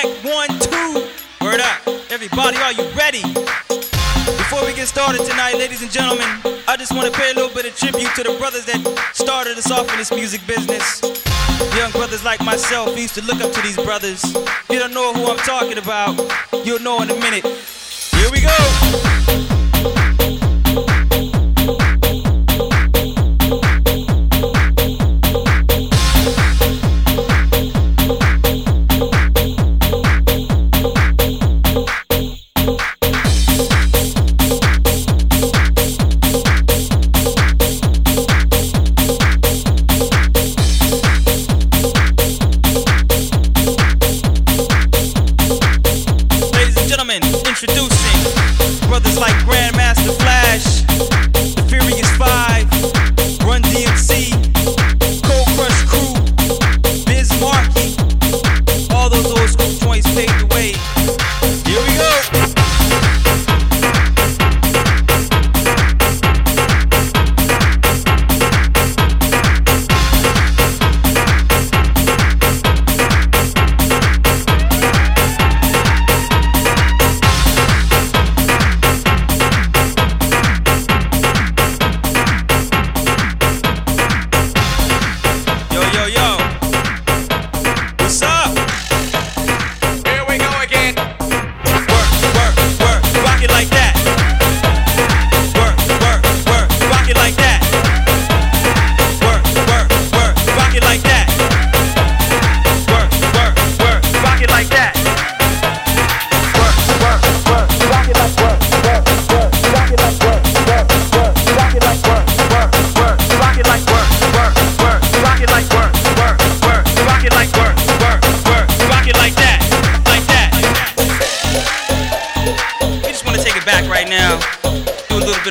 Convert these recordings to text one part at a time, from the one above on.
check one, two. Word up. Everybody, are you ready? Before we get started tonight, ladies and gentlemen, I just want to pay a little bit of tribute to the brothers that started us off in this music business. Young brothers like myself used to look up to these brothers. If you don't know who I'm talking about, you'll know in a minute. Here we go.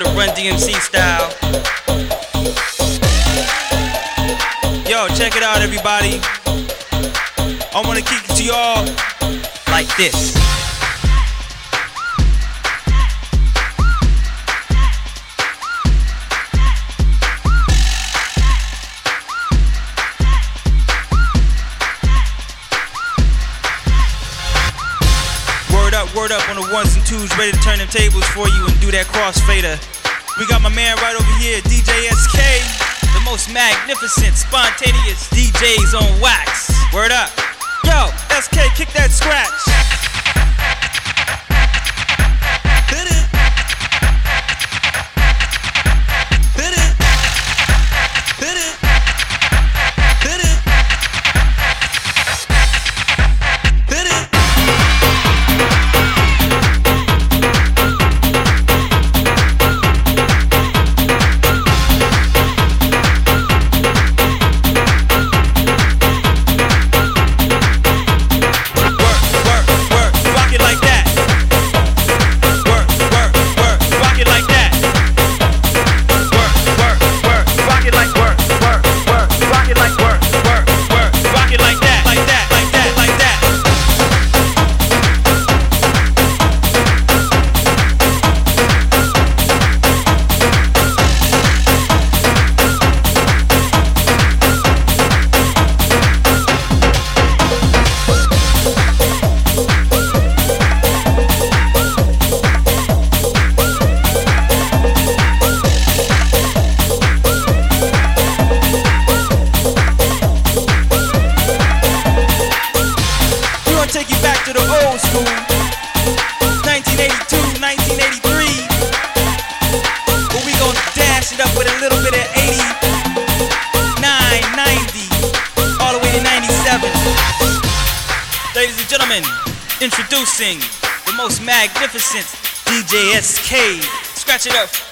Of Run DMC style. Yo, check it out, everybody. I want to kick it to y'all like this. Ones and twos, ready to turn them tables for you and do that crossfader. We got my man right over here, DJ SK, the most magnificent, spontaneous DJs on wax. Word up. Yo, SK, kick that scratch. Gentlemen, introducing the most magnificent DJ SK. Scratch it up